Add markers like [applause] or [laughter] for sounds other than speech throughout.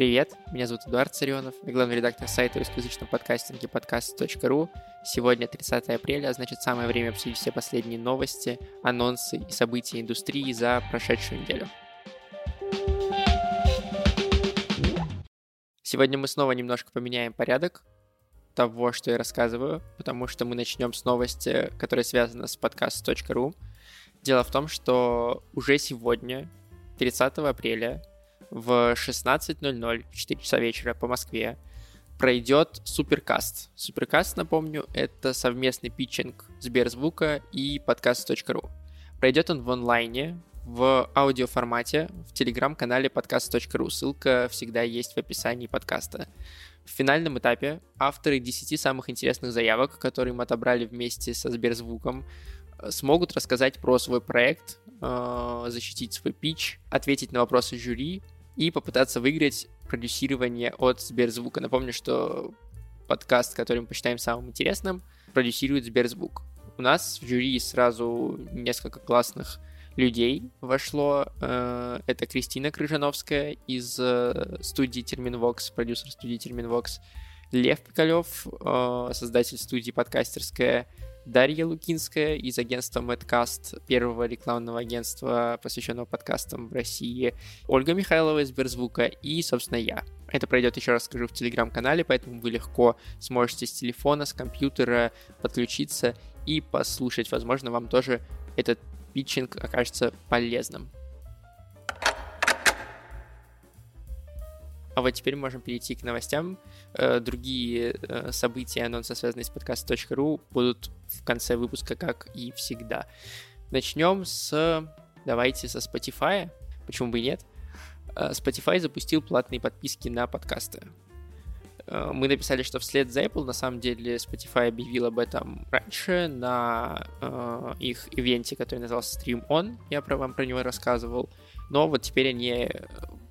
Привет, меня зовут Эдуард Царенов, я главный редактор сайта русскоязычного подкастинга подкаст.ру. Сегодня 30 апреля, а значит самое время обсудить все последние новости, анонсы и события индустрии за прошедшую неделю. Сегодня мы снова немножко поменяем порядок того, что я рассказываю, потому что мы начнем с новости, которая связана с подкаст.ру. Дело в том, что уже сегодня, 30 апреля, в 16.00, в 4 часа вечера по Москве, пройдет Суперкаст. Суперкаст, напомню, это совместный питчинг Сберзвука и подкаст.ру. Пройдет он в онлайне, в аудиоформате, в телеграм-канале подкаст.ру. Ссылка всегда есть в описании подкаста. В финальном этапе авторы 10 самых интересных заявок, которые мы отобрали вместе со Сберзвуком, смогут рассказать про свой проект, э, защитить свой пич, ответить на вопросы жюри и попытаться выиграть продюсирование от Сберзвука. Напомню, что подкаст, который мы посчитаем самым интересным, продюсирует Сберзвук. У нас в жюри сразу несколько классных людей вошло. Э, это Кристина Крыжановская из э, студии Терминвокс, продюсер студии Терминвокс, Лев Пикалев, создатель студии подкастерская, Дарья Лукинская из агентства Madcast, первого рекламного агентства, посвященного подкастам в России, Ольга Михайлова из Сберзвука и, собственно, я. Это пройдет, еще раз скажу, в телеграм-канале, поэтому вы легко сможете с телефона, с компьютера подключиться и послушать. Возможно, вам тоже этот питчинг окажется полезным. А вот теперь можем перейти к новостям. Э, другие э, события, анонсы, связанные с подкаст.ру, будут в конце выпуска, как и всегда. Начнем с... Давайте со Spotify. Почему бы и нет? Э, Spotify запустил платные подписки на подкасты. Мы написали, что вслед за Apple, на самом деле, Spotify объявил об этом раньше на э, их ивенте, который назывался Stream On. Я про вам про него рассказывал. Но вот теперь они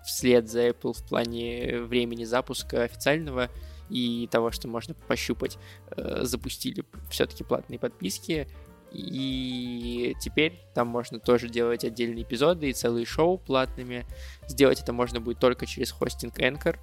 вслед за Apple в плане времени запуска официального и того, что можно пощупать, э, запустили все-таки платные подписки. И теперь там можно тоже делать отдельные эпизоды и целые шоу платными. Сделать это можно будет только через хостинг Anchor.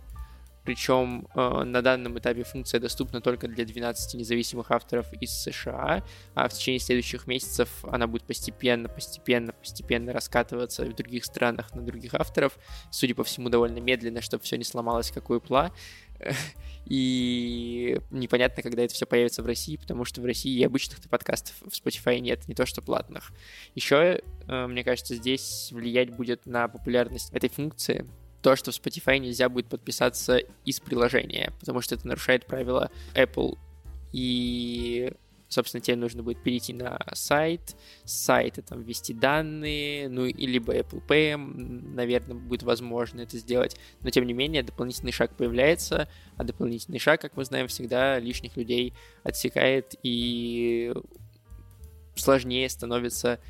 Причем э, на данном этапе функция доступна только для 12 независимых авторов из США, а в течение следующих месяцев она будет постепенно, постепенно, постепенно раскатываться в других странах на других авторов. Судя по всему, довольно медленно, чтобы все не сломалось, как у Apple. [laughs] И непонятно, когда это все появится в России, потому что в России и обычных подкастов в Spotify нет, не то что платных. Еще, э, мне кажется, здесь влиять будет на популярность этой функции то, что в Spotify нельзя будет подписаться из приложения, потому что это нарушает правила Apple. И, собственно, тебе нужно будет перейти на сайт, с сайта там ввести данные, ну, и либо Apple Pay, наверное, будет возможно это сделать. Но, тем не менее, дополнительный шаг появляется, а дополнительный шаг, как мы знаем, всегда лишних людей отсекает и сложнее становится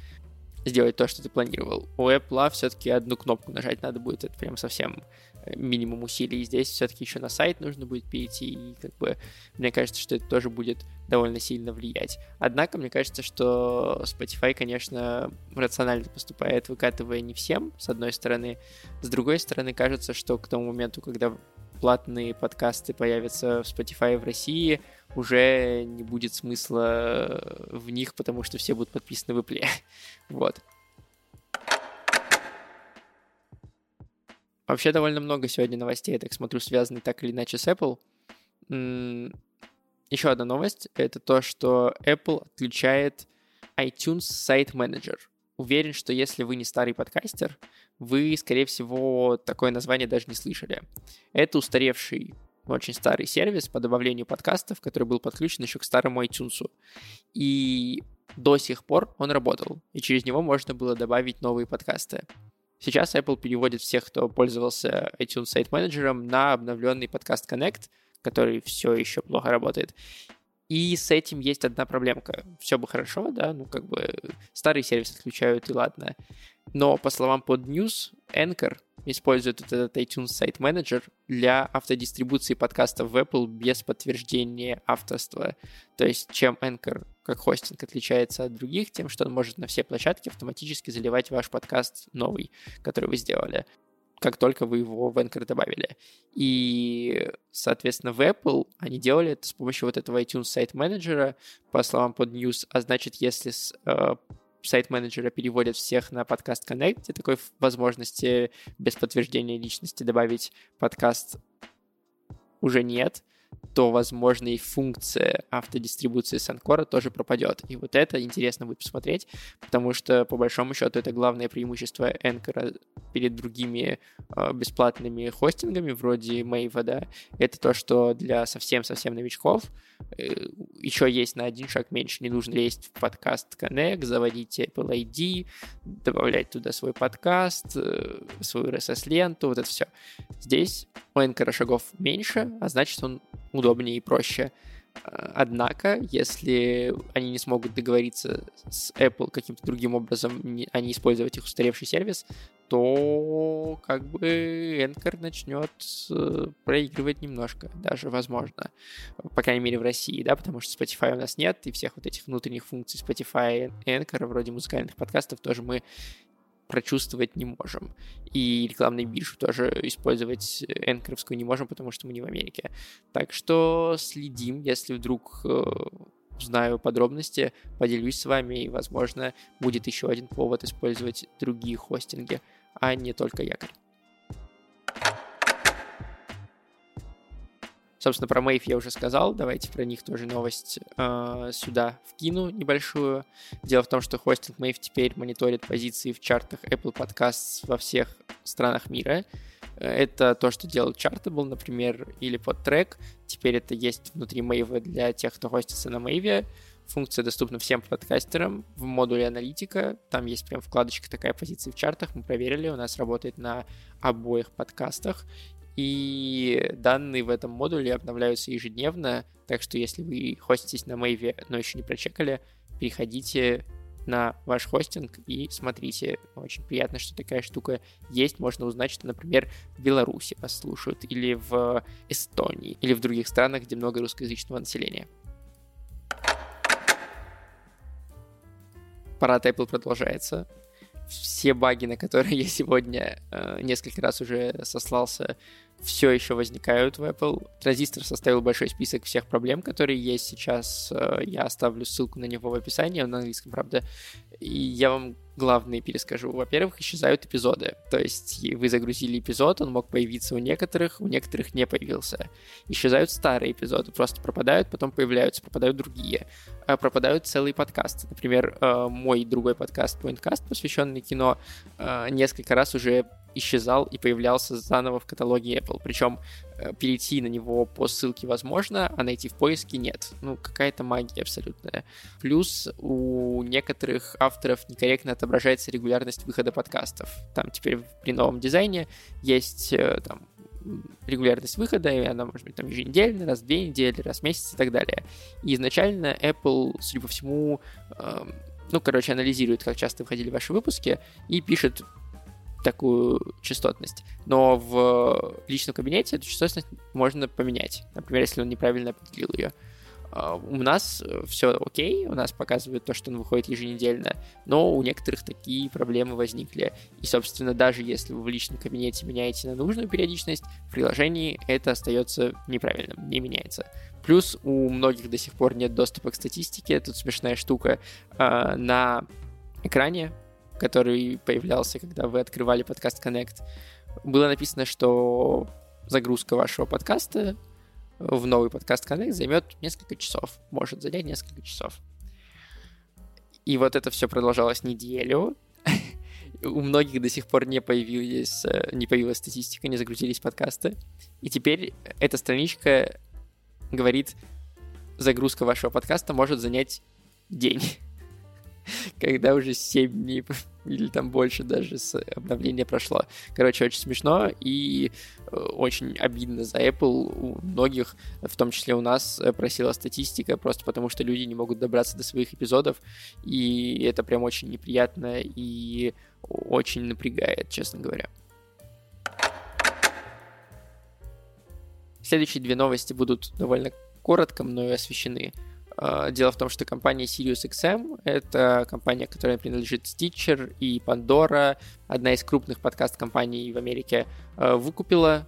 сделать то, что ты планировал. У Apple все-таки одну кнопку нажать надо будет, это прям совсем э, минимум усилий. Здесь все-таки еще на сайт нужно будет перейти, и как бы мне кажется, что это тоже будет довольно сильно влиять. Однако мне кажется, что Spotify, конечно, рационально поступает, выкатывая не всем, с одной стороны. С другой стороны, кажется, что к тому моменту, когда платные подкасты появятся в Spotify в России, уже не будет смысла в них, потому что все будут подписаны в Apple. [laughs] вот. Вообще довольно много сегодня новостей, я так смотрю, связаны так или иначе с Apple. Еще одна новость — это то, что Apple отключает iTunes Site Manager. Уверен, что если вы не старый подкастер, вы, скорее всего, такое название даже не слышали. Это устаревший очень старый сервис по добавлению подкастов, который был подключен еще к старому iTunes. И до сих пор он работал, и через него можно было добавить новые подкасты. Сейчас Apple переводит всех, кто пользовался iTunes Site Manager на обновленный подкаст Connect, который все еще плохо работает. И с этим есть одна проблемка. Все бы хорошо, да, ну как бы старый сервис отключают и ладно. Но по словам под News, Anchor использует этот iTunes Site Manager для автодистрибуции подкастов в Apple без подтверждения авторства. То есть чем Anchor как хостинг отличается от других, тем, что он может на все площадки автоматически заливать ваш подкаст новый, который вы сделали. как только вы его в Anchor добавили. И, соответственно, в Apple они делали это с помощью вот этого iTunes сайт менеджера, по словам под News, а значит, если с э, сайт менеджера переводят всех на подкаст Connect, где такой возможности без подтверждения личности добавить подкаст уже нет, то, возможно, и функция автодистрибуции с Анкора тоже пропадет. И вот это интересно будет посмотреть, потому что, по большому счету, это главное преимущество Анкора перед другими э, бесплатными хостингами, вроде Мейва, да, это то, что для совсем-совсем новичков еще есть на один шаг меньше. Не нужно лезть в подкаст Connect, заводить Apple ID, добавлять туда свой подкаст, э, свою RSS-ленту, вот это все. Здесь у Anchor шагов меньше, а значит, он удобнее и проще. Однако, если они не смогут договориться с Apple каким-то другим образом, а не использовать их устаревший сервис, то как бы Anchor начнет э, проигрывать немножко, даже возможно. По крайней мере в России, да, потому что Spotify у нас нет, и всех вот этих внутренних функций Spotify и Anchor, вроде музыкальных подкастов, тоже мы прочувствовать не можем. И рекламную биржу тоже использовать энкоровскую не можем, потому что мы не в Америке. Так что следим, если вдруг э, знаю подробности, поделюсь с вами, и, возможно, будет еще один повод использовать другие хостинги, а не только якорь. Собственно, про Мэйв я уже сказал, давайте про них тоже новость э, сюда вкину небольшую. Дело в том, что хостинг Мэйв теперь мониторит позиции в чартах Apple Podcasts во всех странах мира. Это то, что делал Chartable, например, или под трек. Теперь это есть внутри Мэйва для тех, кто хостится на Мэйве. Функция доступна всем подкастерам в модуле аналитика. Там есть прям вкладочка такая позиции в чартах. Мы проверили, у нас работает на обоих подкастах. И данные в этом модуле обновляются ежедневно, так что если вы хоститесь на Мэйве, но еще не прочекали, переходите на ваш хостинг и смотрите. Очень приятно, что такая штука есть. Можно узнать, что, например, в Беларуси вас слушают, или в Эстонии, или в других странах, где много русскоязычного населения. Парад Apple продолжается все баги, на которые [laughs] я сегодня э, несколько раз уже сослался, все еще возникают в Apple. Транзистор составил большой список всех проблем, которые есть сейчас. Э, я оставлю ссылку на него в описании, на английском, правда. И я вам главные перескажу. Во-первых, исчезают эпизоды. То есть вы загрузили эпизод, он мог появиться у некоторых, у некоторых не появился. Исчезают старые эпизоды, просто пропадают, потом появляются, пропадают другие. А пропадают целые подкасты. Например, э, мой другой подкаст, Pointcast, посвященный кино, э, несколько раз уже исчезал и появлялся заново в каталоге Apple. Причем э, перейти на него по ссылке возможно, а найти в поиске нет. Ну, какая-то магия абсолютная. Плюс у некоторых авторов некорректно отображается регулярность выхода подкастов. Там теперь при новом дизайне есть э, там регулярность выхода, и она может быть там еженедельно, раз в две недели, раз в месяц и так далее. И изначально Apple, судя по всему, э, ну, короче, анализирует, как часто выходили ваши выпуски, и пишет такую частотность. Но в личном кабинете эту частотность можно поменять. Например, если он неправильно определил ее. А, у нас все окей, у нас показывает то, что он выходит еженедельно, но у некоторых такие проблемы возникли. И, собственно, даже если вы в личном кабинете меняете на нужную периодичность, в приложении это остается неправильным, не меняется. Плюс у многих до сих пор нет доступа к статистике, тут смешная штука. А, на экране который появлялся, когда вы открывали подкаст Connect, было написано, что загрузка вашего подкаста в новый подкаст Connect займет несколько часов, может занять несколько часов. И вот это все продолжалось неделю. [laughs] У многих до сих пор не, появились, э, не появилась статистика, не загрузились подкасты. И теперь эта страничка говорит, загрузка вашего подкаста может занять день. [laughs] когда уже 7 дней [laughs] или там больше даже с обновления прошло. Короче, очень смешно и э, очень обидно за Apple. У многих, в том числе у нас, э, просила статистика, просто потому что люди не могут добраться до своих эпизодов, и это прям очень неприятно и очень напрягает, честно говоря. Следующие две новости будут довольно коротко мною освещены. Э, дело в том, что компания SiriusXM — это компания, которая принадлежит Stitcher и Pandora, одна из крупных подкаст-компаний в Америке, э, выкупила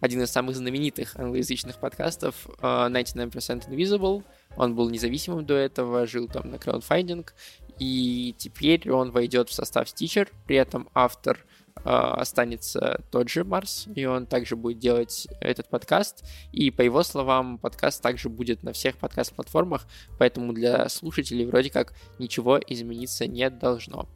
один из самых знаменитых англоязычных подкастов 99% Invisible. Он был независимым до этого, жил там на краудфандинг, и теперь он войдет в состав Stitcher, при этом автор а, останется тот же Марс, и он также будет делать этот подкаст. И по его словам, подкаст также будет на всех подкаст-платформах, поэтому для слушателей вроде как ничего измениться не должно.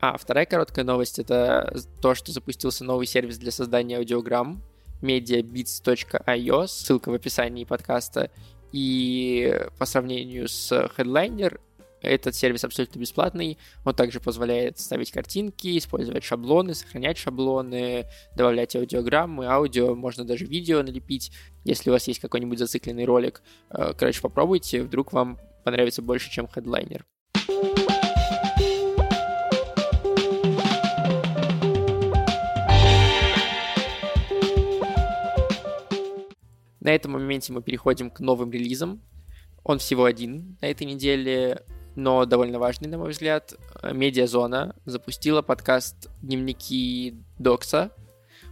А вторая короткая новость это то, что запустился новый сервис для создания аудиограмм mediabits.io, ссылка в описании подкаста. И по сравнению с Headliner, этот сервис абсолютно бесплатный. Он также позволяет ставить картинки, использовать шаблоны, сохранять шаблоны, добавлять аудиограммы, аудио, можно даже видео налепить, если у вас есть какой-нибудь зацикленный ролик. Э, короче, попробуйте, вдруг вам понравится больше, чем хедлайнер. На этом моменте мы переходим к новым релизам. Он всего один на этой неделе но довольно важный, на мой взгляд. Медиазона запустила подкаст «Дневники Докса».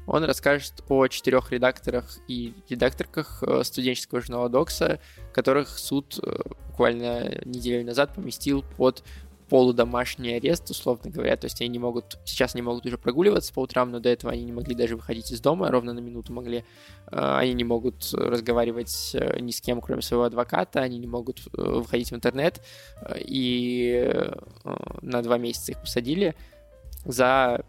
Он расскажет о четырех редакторах и редакторках э, студенческого журнала Докса, которых суд э, буквально неделю назад поместил под полудомашний арест, условно говоря, то есть они не могут, сейчас не могут уже прогуливаться по утрам, но до этого они не могли даже выходить из дома, ровно на минуту могли, э, они не могут разговаривать э, ни с кем, кроме своего адвоката, они не могут э, выходить в интернет, и на два месяца их посадили за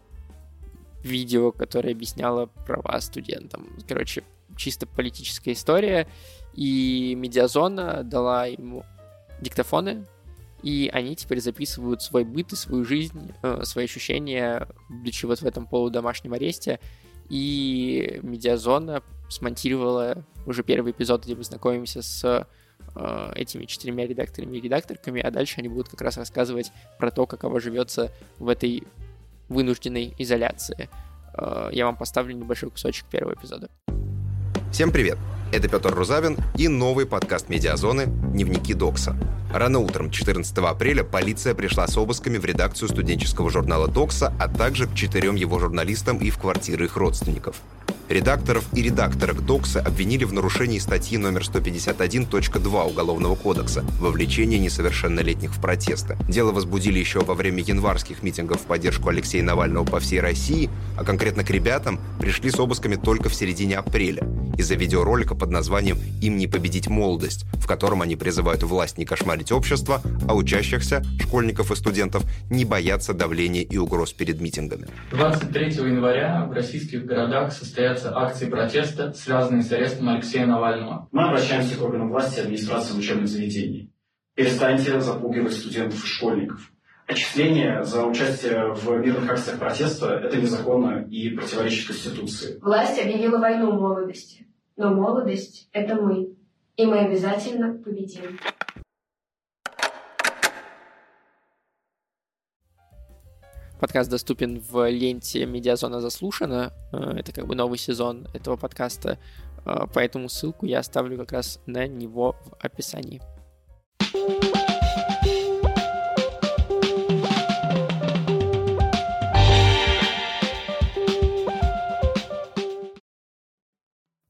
видео, которое объясняло права студентам. Короче, чисто политическая история, и Медиазона дала ему диктофоны, и они теперь записывают свой быт и свою жизнь, э, свои ощущения, будучи вот в этом полудомашнем аресте. И Медиазона смонтировала уже первый эпизод, где мы знакомимся с э, этими четырьмя редакторами и редакторками, а дальше они будут как раз рассказывать про то, каково живется в этой вынужденной изоляции. Э, я вам поставлю небольшой кусочек первого эпизода. Всем привет! Это Петр Рузавин и новый подкаст «Медиазоны. Дневники Докса». Рано утром 14 апреля полиция пришла с обысками в редакцию студенческого журнала «Докса», а также к четырем его журналистам и в квартиры их родственников. Редакторов и редакторок Докса обвинили в нарушении статьи номер 151.2 Уголовного кодекса «Вовлечение несовершеннолетних в протесты». Дело возбудили еще во время январских митингов в поддержку Алексея Навального по всей России, а конкретно к ребятам пришли с обысками только в середине апреля из-за видеоролика под названием «Им не победить молодость», в котором они призывают власть не кошмарить общество, а учащихся, школьников и студентов, не бояться давления и угроз перед митингами. 23 января в российских городах состоятся акции протеста, связанные с арестом Алексея Навального. Мы обращаемся к органам власти и администрации учебных заведений. Перестаньте запугивать студентов и школьников. Отчисление за участие в мирных акциях протеста – это незаконно и противоречит Конституции. Власть объявила войну молодости. Но молодость – это мы. И мы обязательно победим. Подкаст доступен в ленте «Медиазона заслушана». Э, это как бы новый сезон этого подкаста, э, поэтому ссылку я оставлю как раз на него в описании.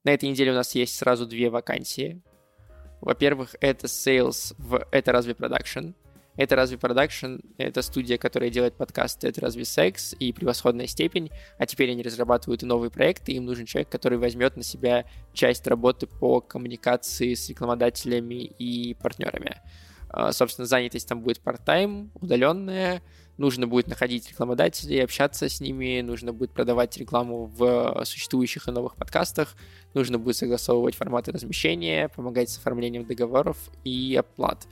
На этой неделе у нас есть сразу две вакансии. Во-первых, это sales в «Это разве продакшн», это разве продакшн, это студия, которая делает подкасты «Это разве секс» и «Превосходная степень», а теперь они разрабатывают и новые проекты, им нужен человек, который возьмет на себя часть работы по коммуникации с рекламодателями и партнерами. А, собственно, занятость там будет part-time, удаленная, нужно будет находить рекламодателей, общаться с ними, нужно будет продавать рекламу в существующих и новых подкастах, нужно будет согласовывать форматы размещения, помогать с оформлением договоров и оплат.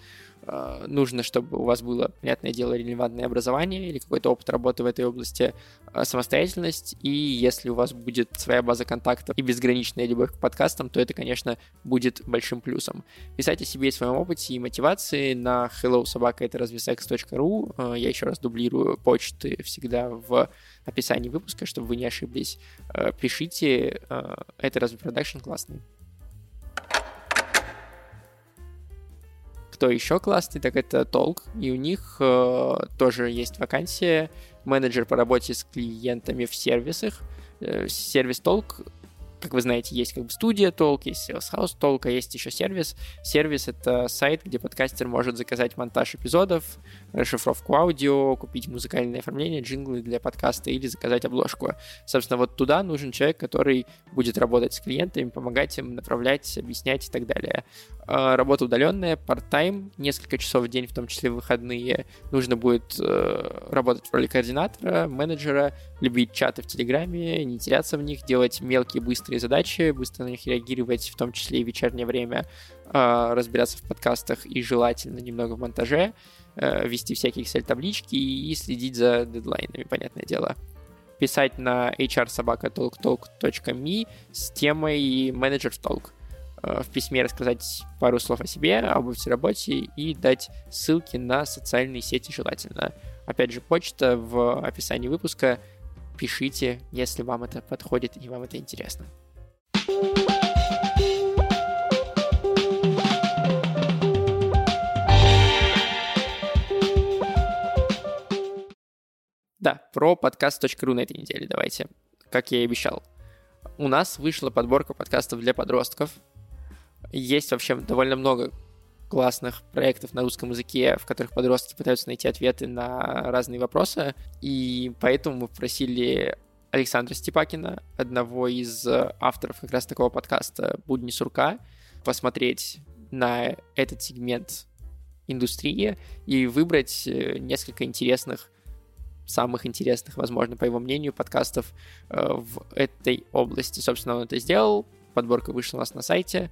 Э, нужно, чтобы у вас было, понятное дело, релевантное образование или какой-то опыт работы в этой области, э, самостоятельность, и если у вас будет своя база контактов и безграничная любовь к подкастам, то это, конечно, будет большим плюсом. Писайте себе о своем опыте и мотивации на hello собака это разве э, Я еще раз дублирую почты всегда в описании выпуска, чтобы вы не ошиблись. Пишите, это разве продакшн классный. Кто еще классный, так это Толк, и у них э, тоже есть вакансия менеджер по работе с клиентами в сервисах. Э, сервис Толк как вы знаете, есть как бы студия Толк, есть Sales House Толк, а есть еще сервис. Сервис — это сайт, где подкастер может заказать монтаж эпизодов, расшифровку аудио, купить музыкальное оформление, джинглы для подкаста или заказать обложку. Собственно, вот туда нужен человек, который будет работать с клиентами, помогать им, направлять, объяснять и так далее. А, работа удаленная, part-time, несколько часов в день, в том числе выходные. Нужно будет э, работать в роли координатора, менеджера, любить чаты в Телеграме, не теряться в них, делать мелкие быстрые задачи, быстро на них реагировать, в том числе и в вечернее время, э, разбираться в подкастах и желательно немного в монтаже, вести всякие Excel-таблички и следить за дедлайнами, понятное дело писать на hrsobaka.talktalk.me с темой менеджер в толк. Э, в письме рассказать пару слов о себе, об офисе работе и дать ссылки на социальные сети желательно. Опять же, почта в описании выпуска. Пишите, если вам это подходит и вам это интересно. Да, про подкаст.ру на этой неделе давайте. Как я и обещал. У нас вышла подборка подкастов для подростков, есть вообще довольно много классных проектов на русском языке, в которых подростки пытаются найти ответы на разные вопросы. И поэтому мы попросили Александра Степакина, одного из авторов как раз такого подкаста «Будни сурка», посмотреть на этот сегмент индустрии и выбрать несколько интересных самых интересных, возможно, по его мнению, подкастов э, в этой области. Собственно, он это сделал. Подборка вышла у нас на сайте.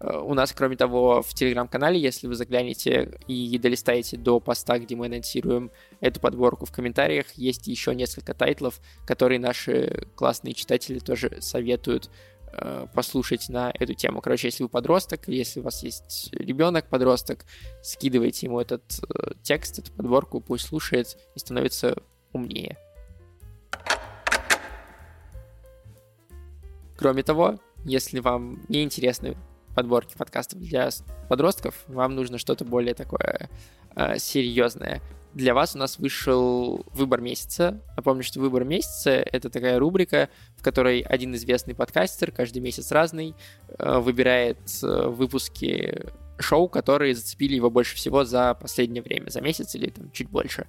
Э, у нас, кроме того, в телеграм-канале, если вы заглянете и долистаете до поста, где мы анонсируем эту подборку в комментариях, есть еще несколько тайтлов, которые наши классные читатели тоже советуют э, послушать на эту тему. Короче, если вы подросток, если у вас есть ребенок подросток, скидывайте ему этот э, текст, эту подборку, пусть слушает и становится умнее. Кроме того, если вам не интересны подборки подкастов для подростков, вам нужно что-то более такое э, серьезное. Для вас у нас вышел выбор месяца. Напомню, что выбор месяца — это такая рубрика, в которой один известный подкастер, каждый месяц разный, э, выбирает э, выпуски шоу, которые зацепили его больше всего за последнее время, за месяц или там чуть больше.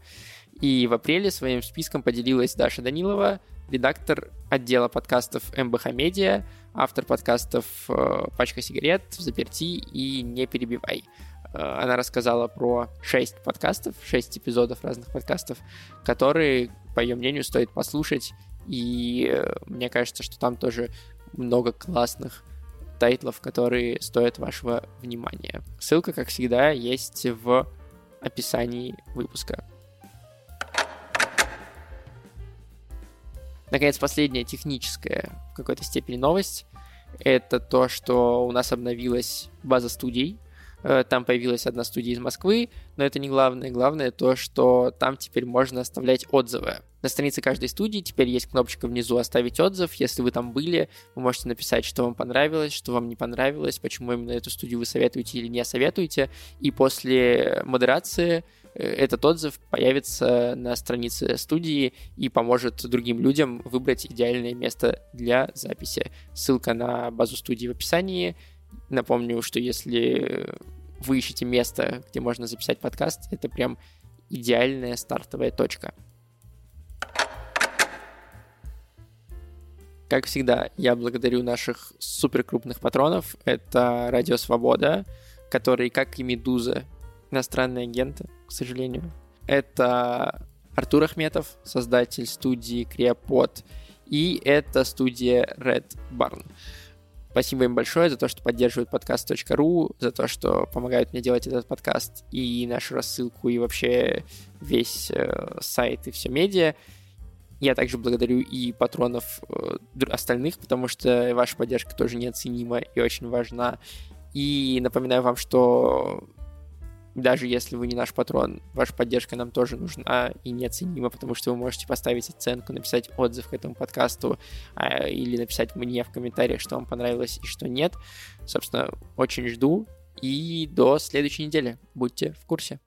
И в апреле своим списком поделилась Даша Данилова, редактор отдела подкастов МБХ Медиа, автор подкастов э, «Пачка сигарет», «Заперти» и «Не перебивай». Э, она рассказала про шесть подкастов, шесть эпизодов разных подкастов, которые, по ее мнению, стоит послушать. И э, мне кажется, что там тоже много классных тайтлов, которые стоят вашего внимания. Ссылка, как всегда, есть в описании выпуска. Наконец, последняя техническая в какой-то степени новость — это то, что у нас обновилась база студий. Э, там появилась одна студия из Москвы, но это не главное. Главное то, что там теперь можно оставлять отзывы. На странице каждой студии теперь есть кнопочка внизу «Оставить отзыв». Если вы там были, вы можете написать, что вам понравилось, что вам не понравилось, почему именно эту студию вы советуете или не советуете. И после модерации этот отзыв появится на странице студии и поможет другим людям выбрать идеальное место для записи. Ссылка на базу студии в описании. Напомню, что если вы ищете место, где можно записать подкаст, это прям идеальная стартовая точка. Как всегда, я благодарю наших супер крупных патронов. Это Радио Свобода, которые, как и Медуза, иностранные агенты, к сожалению. Это Артур Ахметов, создатель студии Креопод, и это студия Red Barn. Спасибо им большое за то, что поддерживают подкаст.ру, за то, что помогают мне делать этот подкаст и нашу рассылку, и вообще весь э, сайт и все медиа. Я также благодарю и патронов э, остальных, потому что ваша поддержка тоже неоценима и очень важна. И напоминаю вам, что даже если вы не наш патрон, ваша поддержка нам тоже нужна и неоценима, потому что вы можете поставить оценку, написать отзыв к этому подкасту а, или написать мне в комментариях, что вам понравилось и что нет. Собственно, очень жду. И до следующей недели. Будьте в курсе.